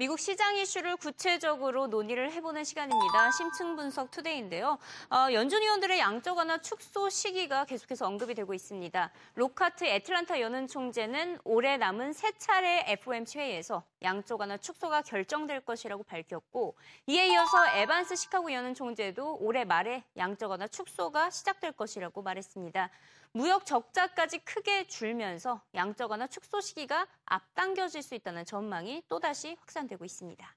미국 시장 이슈를 구체적으로 논의를 해보는 시간입니다. 심층 분석 투데이인데요. 어, 연준 위원들의 양적 완화 축소 시기가 계속해서 언급이 되고 있습니다. 록하트 애틀란타 연은 총재는 올해 남은 세 차례 FOMC 회의에서 양적 완화 축소가 결정될 것이라고 밝혔고 이에 이어서 에반스 시카고 연은 총재도 올해 말에 양적 완화 축소가 시작될 것이라고 말했습니다. 무역 적자까지 크게 줄면서 양적 완화 축소 시기가 앞당겨질 수 있다는 전망이 또다시 확산되고 있습니다.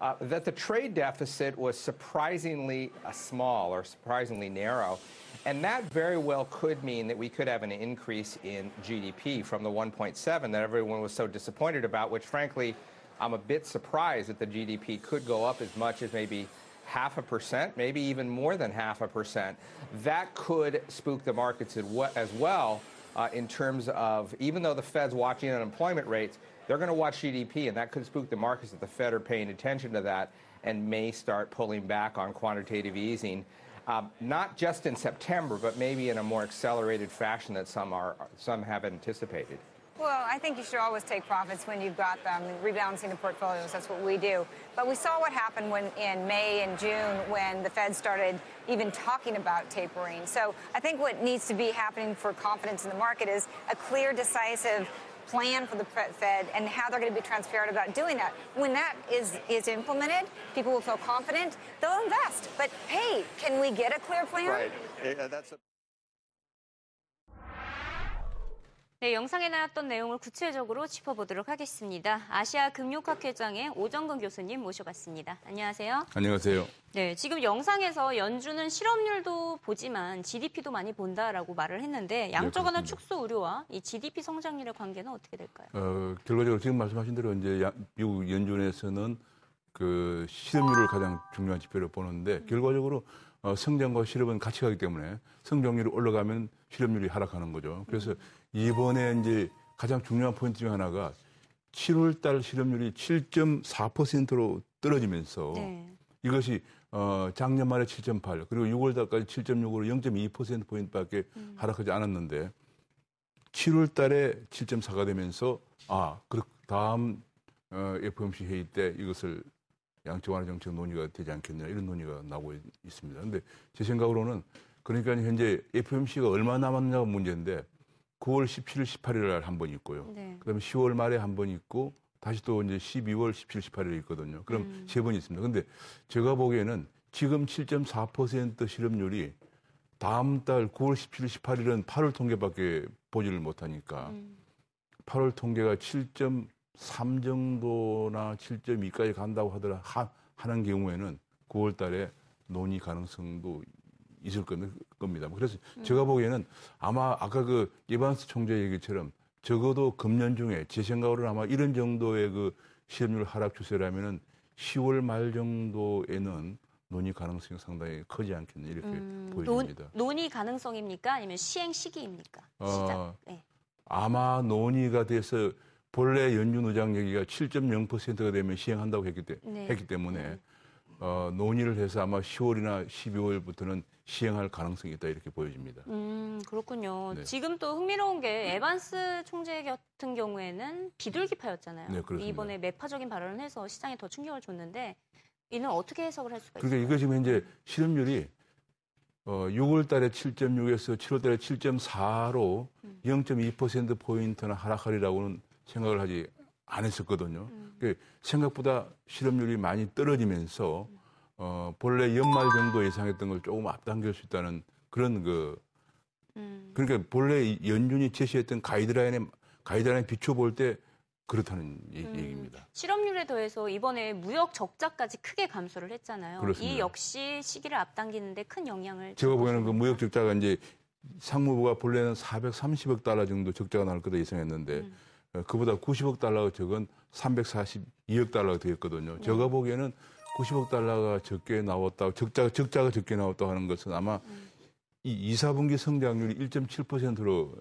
Uh, that the trade deficit was surprisingly uh, small or surprisingly narrow. And that very well could mean that we could have an increase in GDP from the 1.7 that everyone was so disappointed about, which frankly, I'm a bit surprised that the GDP could go up as much as maybe half a percent, maybe even more than half a percent. That could spook the markets as well uh, in terms of, even though the Fed's watching unemployment rates, they're going to watch GDP, and that could spook the markets that the Fed are paying attention to that and may start pulling back on quantitative easing. Um, not just in September, but maybe in a more accelerated fashion that some are some have anticipated. Well, I think you should always take profits when you've got them, rebalancing the portfolios. That's what we do. But we saw what happened when in May and June when the Fed started even talking about tapering. So I think what needs to be happening for confidence in the market is a clear, decisive plan for the Fed and how they're going to be transparent about doing that. When that is is implemented, people will feel confident. They'll invest. But hey, can we get a clear plan? Right. That's a 네, 영상에 나왔던 내용을 구체적으로 짚어보도록 하겠습니다. 아시아 금융학회장의 오정근 교수님 모셔봤습니다. 안녕하세요. 안녕하세요. 네, 지금 영상에서 연준은 실업률도 보지만 GDP도 많이 본다라고 말을 했는데 양적 완화 축소 우려와 이 GDP 성장률의 관계는 어떻게 될까요? 어, 결과적으로 지금 말씀하신 대로 이제 야, 미국 연준에서는 그 실업률을 가장 중요한 지표로 보는데 결과적으로 어, 성장과 실업은 같이 가기 때문에 성장률이 올라가면 실업률이 하락하는 거죠. 그래서 음. 이번에 이제 가장 중요한 포인트 중 하나가 7월 달 실업률이 7.4%로 떨어지면서 네. 이것이 어, 작년 말에 7.8 그리고 6월 달까지 7.6으로 0.2% 포인트밖에 음. 하락하지 않았는데 7월 달에 7.4가 되면서 아, 그 다음 어, FOMC 회의 때 이것을 양적 완화 정책 논의가 되지 않겠냐 이런 논의가 나오고 있습니다. 근데 제 생각으로는 그러니까 현재 FOMC가 얼마 남았냐가 문제인데 9월 17일, 18일 날 한 번 있고요. 네. 그다음에 10월 말에 한 번 있고 다시 또 이제 12월 17, 18일 있거든요. 그럼 음. 세번 있습니다. 근데 제가 보기에는 지금 7.4% 실업률이 다음 달 9월 17일, 18일은 8월 통계밖에 보지를 못하니까 음. 8월 통계가 7.3 정도나 7.2까지 간다고 하더라 하, 하는 경우에는 9월 달에 논의 가능성도 있을 겁니다. 그래서 음. 제가 보기에는 아마 아까 그 예반스 총재 얘기처럼 적어도 금년 중에 제 생각으로는 아마 이런 정도의 그 실업률 하락 추세라면은 10월 말 정도에는 논의 가능성이 상당히 크지 않겠나 이렇게 음, 보여집니다. 논, 논의 가능성입니까? 아니면 시행 시기입니까? 시작. 어, 네. 아마 논의가 돼서 본래 연준 의장 얘기가 7.0%가 되면 시행한다고 했기, 때, 네. 했기 때문에 음. 어, 논의를 해서 아마 10월이나 12월부터는 시행할 가능성이 있다 이렇게 보여집니다. 음, 그렇군요. 네. 지금 또 흥미로운 게 에반스 총재 같은 경우에는 비둘기파였잖아요. 네, 그렇습니다. 이번에 매파적인 발언을 해서 시장에 더 충격을 줬는데 이는 어떻게 해석을 할 수가 그러니까 있을까요? 그러니까 이거 지금 현재 실업률이 어, 6월 달에 7.6에서 7월 달에 7.4로 음. 0.2% 포인트나 하락하리라고는 생각을 하지 안 했었거든요. 음. 그 생각보다 실업률이 많이 떨어지면서 음. 어, 본래 연말 정도 예상했던 걸 조금 앞당길 수 있다는 그런 그 음. 그러니까 본래 연준이 제시했던 가이드라인에 가이드라인 비춰볼 때 그렇다는 음. 얘기입니다. 실업률에 더해서 이번에 무역 적자까지 크게 감소를 했잖아요. 그렇습니다. 이 역시 시기를 앞당기는데 큰 영향을 제가 보기에는 그 무역 적자가 이제 상무부가 본래는 430억 달러 정도 적자가 나올 거다 예상했는데 음. 어, 그보다 90억 달러가 적은 342억 달러가 되었거든요. 네. 제가 보기에는 90억 달러가 적게 나왔다, 적자가, 적자가 적게 나왔다고 하는 것은 아마 음. 이 2, 4분기 성장률이 1.7%로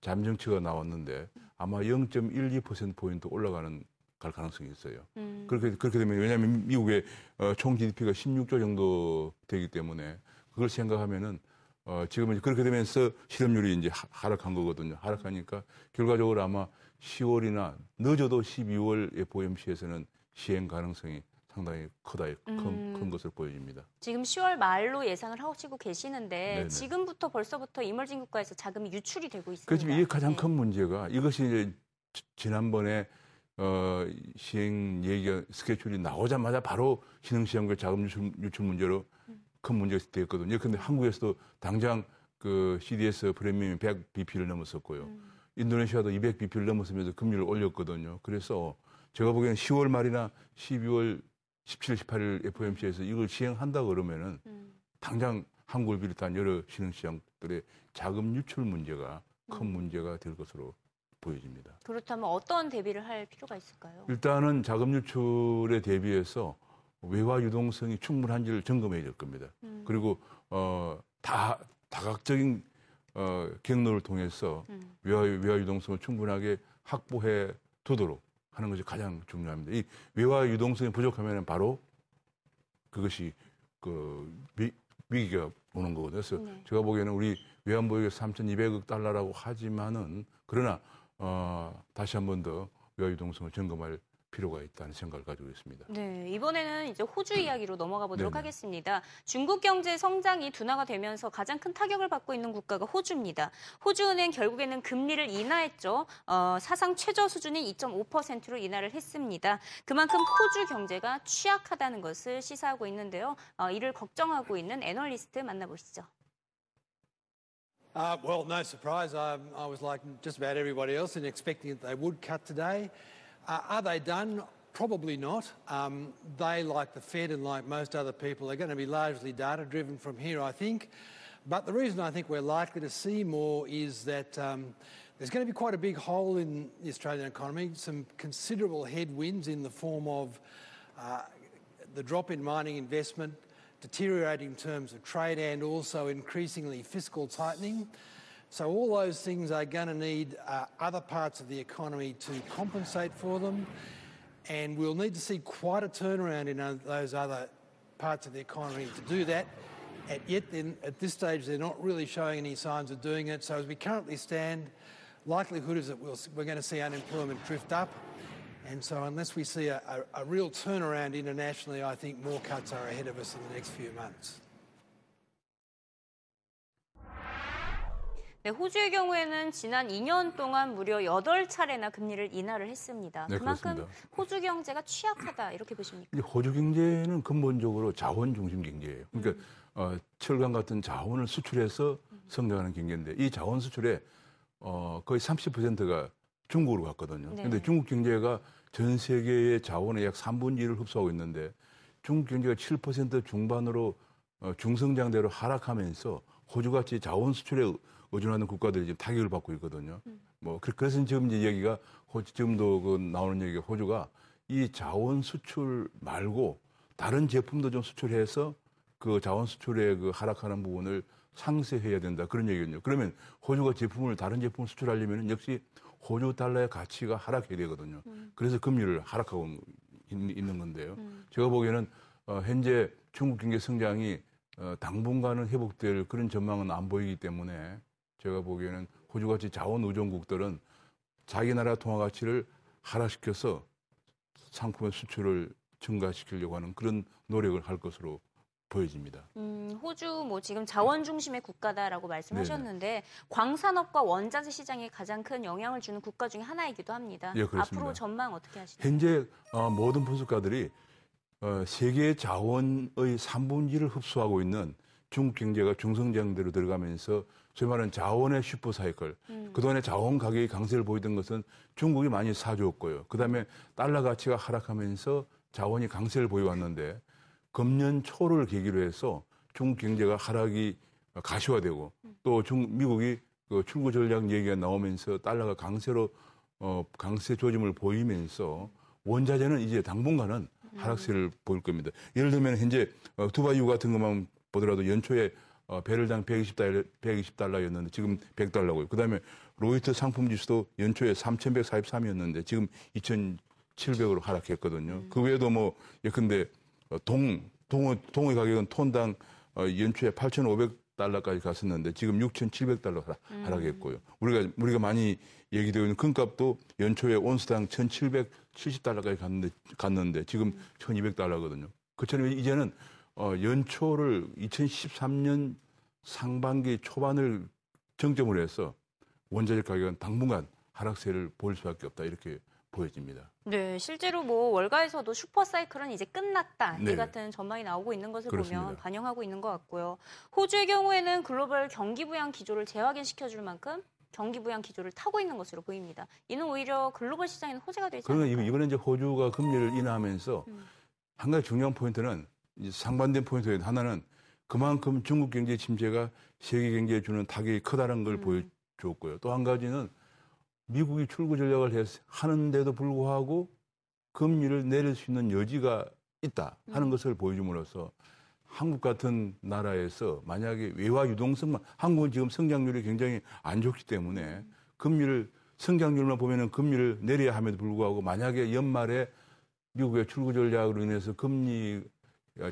잠정치가 나왔는데 아마 0.12%포인트 올라가는 갈 가능성이 있어요. 음. 그렇게, 그렇게 되면 왜냐하면 미국의 어, 총 GDP가 16조 정도 되기 때문에 그걸 생각하면은 어, 지금은 그렇게 되면서 실업률이 이제 하- 하락한 거거든요. 하락하니까 결과적으로 아마 10월이나 늦어도 12월 FOMC에서는 시행 가능성이 상당히 크다, 큰, 음. 큰 것으로 보여집니다. 지금 10월 말로 예상을 하시고 계시는데 네네. 지금부터 벌써부터 이멀진 국가에서 자금이 유출이 되고 있습니다. 그렇지만 이게 가장 네. 큰 문제가 이것이 이제 지- 지난번에 어, 시행 얘기가 스케줄이 나오자마자 바로 신흥시장과 자금 유출, 유출 문제로 큰 문제가 됐거든요. 근데 한국에서도 당장 그 CDS 프리미엄이 100 BP를 넘었었고요. 인도네시아도 200 BP를 넘었으면서 금리를 올렸거든요. 그래서 제가 보기에는 10월 말이나 12월 17, 18일 FOMC에서 이걸 시행한다 그러면은 음. 당장 한국을 비롯한 여러 신흥시장들의 자금 유출 문제가 큰 문제가 될 것으로 보여집니다. 그렇다면 어떤 대비를 할 필요가 있을까요? 일단은 자금 유출에 대비해서 외화 유동성이 충분한지를 점검해야 될 겁니다. 음. 그리고 어, 다 다각적인 어, 경로를 통해서 음. 외화, 외화 유동성을 충분하게 확보해 두도록 하는 것이 가장 중요합니다. 이 외화 유동성이 부족하면 바로 그것이 그 위, 위기가 오는 거거든요. 그래서 네. 제가 보기에는 우리 외환보유가 3,200억 달러라고 하지만은 그러나 어, 다시 한 번 더 외화 유동성을 점검할 필요가 있다는 생각을 가지고 있습니다. 네, 이번에는 이제 호주 이야기로 넘어가 보도록 네네. 하겠습니다. 중국 경제 성장이 둔화가 되면서 가장 큰 타격을 받고 있는 국가가 호주입니다. 호주은행 결국에는 금리를 인하했죠. 어, 사상 최저 수준인 2.5%로 인하를 했습니다. 그만큼 호주 경제가 취약하다는 것을 시사하고 있는데요. 어, 이를 걱정하고 있는 애널리스트 만나보시죠. Uh, well, no surprise. I, I was like just about everybody else in expecting that they would cut today. Uh, are they done? Probably not. Um, they, like the Fed and like most other people, are going to be largely data driven from here, I think. But the reason I think we're likely to see more is that um, there's going to be quite a big hole in the Australian economy, some considerable headwinds in the form of uh, the drop in mining investment, deteriorating terms of trade, and also increasingly fiscal tightening. So, all those things are going to need uh, other parts of the economy to compensate for them. And we'll need to see quite a turnaround in uh, those other parts of the economy to do that. And yet, then, at this stage, they're not really showing any signs of doing it. So, as we currently stand, likelihood is that we'll, we're going to see unemployment drift up. And so, unless we see a, a, a real turnaround internationally, I think more cuts are ahead of us in the next few months. 네, 호주의 경우에는 지난 2년 동안 무려 8차례나 금리를 인하를 했습니다. 네, 그만큼 그렇습니다. 호주 경제가 취약하다 이렇게 보십니까? 이제 호주 경제는 근본적으로 자원 중심 경제예요. 그러니까 어, 철강 같은 자원을 수출해서 성장하는 경제인데 이 자원 수출의 어, 거의 30%가 중국으로 갔거든요. 네. 그런데 중국 경제가 전 세계의 자원의 약 3분의 1을 흡수하고 있는데 중국 경제가 7% 중반으로 어, 중성장대로 하락하면서 호주같이 자원 수출에 의존하는 국가들이 지금 타격을 받고 있거든요. 뭐 그- 그래서 지금 이제 얘기가 호주 지금도 그 나오는 얘기가 호주가 이 자원 수출 말고 다른 제품도 좀 수출해서 그 자원 수출의 그 하락하는 부분을 상쇄해야 된다 그런 얘기거든요. 그러면 호주가 제품을 다른 제품을 수출하려면 역시 호주 달러의 가치가 하락해야 되거든요. 그래서 금리를 하락하고 있- 있는 건데요. 제가 보기에는 어, 현재 중국 경제 성장이 어, 당분간은 회복될 그런 전망은 안 보이기 때문에 제가 보기에는 호주같이 자원 의존국들은 자기 나라 통화 가치를 하락시켜서 상품의 수출을 증가시키려고 하는 그런 노력을 할 것으로 보여집니다. 음, 호주 뭐 지금 자원 중심의 국가다라고 말씀하셨는데 광산업과 원자재 시장에 가장 큰 영향을 주는 국가 중에 하나이기도 합니다. 예. 앞으로 전망 어떻게 하시나요? 현재 어, 모든 분석가들이 어, 세계 자원의 3분의 1을 흡수하고 있는 중국 경제가 중성장대로 들어가면서 소위 말하는 자원의 슈퍼 사이클. 그동안에 자원 가격이 강세를 보이던 것은 중국이 많이 사주었고요. 그 다음에 달러 가치가 하락하면서 자원이 강세를 보여왔는데 금년 초를 계기로 해서 중국 경제가 하락이 가시화되고 또 중, 미국이 그 출구 전략 얘기가 나오면서 달러가 강세로 어, 강세 조짐을 보이면서 원자재는 이제 당분간은 하락세를 보일 겁니다. 예를 들면 현재 어, 두바이유 같은 것만 보더라도 연초에 어, 배럴당 120달러, 120달러였는데 지금 100달러고요. 그다음에 로이터 상품 지수도 연초에 3,143이었는데 지금 2,700으로 하락했거든요. 그 외에도 뭐 예컨대 어, 동 동의 동의 가격은 톤당 어, 연초에 8,500 달러까지 갔었는데 지금 6,700달러 하락했고요. 우리가 우리가 많이 얘기되고 있는 금값도 연초에 온스당 1,770달러까지 갔는데 갔는데 지금 1,200달러거든요. 그처럼 이제는 어, 연초를 2013년 상반기 초반을 정점으로 해서 원자재 가격은 당분간 하락세를 보일 수밖에 없다 이렇게 보여집니다. 네, 실제로 뭐 월가에서도 슈퍼 사이클은 이제 끝났다. 이 네. 같은 전망이 나오고 있는 것을 그렇습니다. 보면 반영하고 있는 것 같고요. 호주의 경우에는 글로벌 경기 부양 기조를 재확인시켜 줄 만큼 경기 부양 기조를 타고 있는 것으로 보입니다. 이는 오히려 글로벌 시장에는 호재가 되지 그러면 않을까요? 이번에 이제 호주가 금리를 인하하면서 음. 한 가지 중요한 포인트는 상반된 포인트 하나는 그만큼 중국 경제 침체가 세계 경제에 주는 타격이 크다는 걸 음. 보여줬고요. 또 한 가지는 미국이 출구 전략을 해서 하는데도 불구하고 금리를 내릴 수 있는 여지가 있다 하는 음. 것을 보여줌으로써 한국 같은 나라에서 만약에 외화 유동성만 한국은 지금 성장률이 굉장히 안 좋기 때문에 음. 금리를 성장률만 보면은 금리를 내려야 함에도 불구하고 만약에 연말에 미국의 출구 전략으로 인해서 금리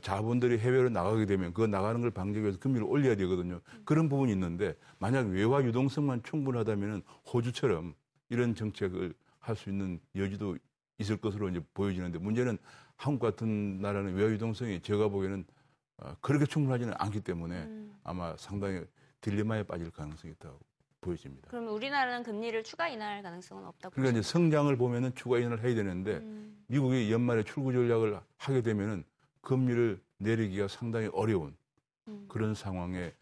자본들이 해외로 나가게 되면 그 나가는 걸 방지하기 위해서 금리를 올려야 되거든요. 그런 부분이 있는데 만약 외화 유동성만 충분하다면은 호주처럼 이런 정책을 할 수 있는 여지도 있을 것으로 이제 보여지는데 문제는 한국 같은 나라는 외화 유동성이 제가 보기에는 어, 그렇게 충분하지는 않기 때문에 음. 아마 상당히 딜레마에 빠질 가능성이 있다고 보여집니다. 그러면 우리나라는 금리를 추가 인하할 가능성은 없다고 그러니까 이제 성장을 보면은 추가 인하를 해야 되는데 음. 미국이 연말에 출구 전략을 하게 되면은 금리를 내리기가 상당히 어려운 음. 그런 상황에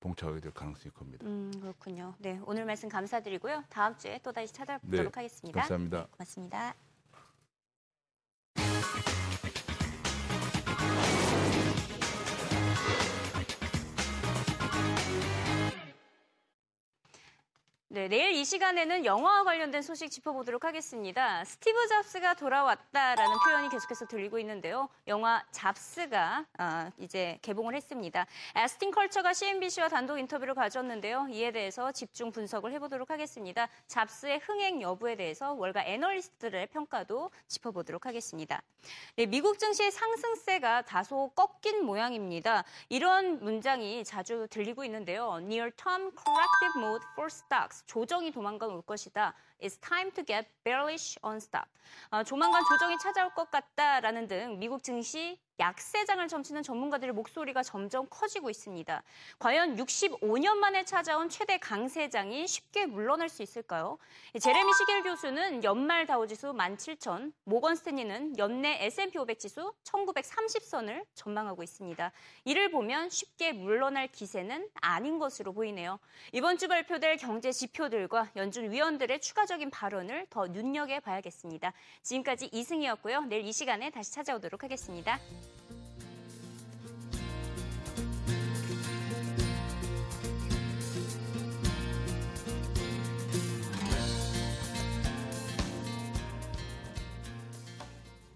봉착하게 될 가능성이 큽니다. 음, 그렇군요. 네, 오늘 말씀 감사드리고요. 다음 주에 또 다시 찾아뵙도록 네, 하겠습니다. 감사합니다. 고맙습니다. 네, 내일 이 시간에는 영화와 관련된 소식 짚어보도록 하겠습니다. 스티브 잡스가 돌아왔다라는 표현이 계속해서 들리고 있는데요. 영화 잡스가 아, 이제 개봉을 했습니다. 에스틴 컬처가 CNBC와 단독 인터뷰를 가졌는데요. 이에 대해서 집중 분석을 해보도록 하겠습니다. 잡스의 흥행 여부에 대해서 월가 애널리스트들의 평가도 짚어보도록 하겠습니다. 네, 미국 증시의 상승세가 다소 꺾인 모양입니다. 이런 문장이 자주 들리고 있는데요. Near term corrective mode for stocks. 조정이 도망간 올 것이다. It's time to get bearish on stock. 아, 조만간 조정이 찾아올 것 같다라는 등 미국 증시 약세장을 점치는 전문가들의 목소리가 점점 커지고 있습니다. 과연 65년 만에 찾아온 최대 강세장이 쉽게 물러날 수 있을까요? 제레미 시겔 교수는 연말 다우지수 17,000, 모건 스탠리는 연내 S&P 500 지수 1930선을 전망하고 있습니다. 이를 보면 쉽게 물러날 기세는 아닌 것으로 보이네요. 이번 주 발표될 경제 지표들과 연준 위원들의 추가적인 발언을 더 눈여겨봐야겠습니다. 지금까지 이승이었고요. 내일 이 시간에 다시 찾아오도록 하겠습니다.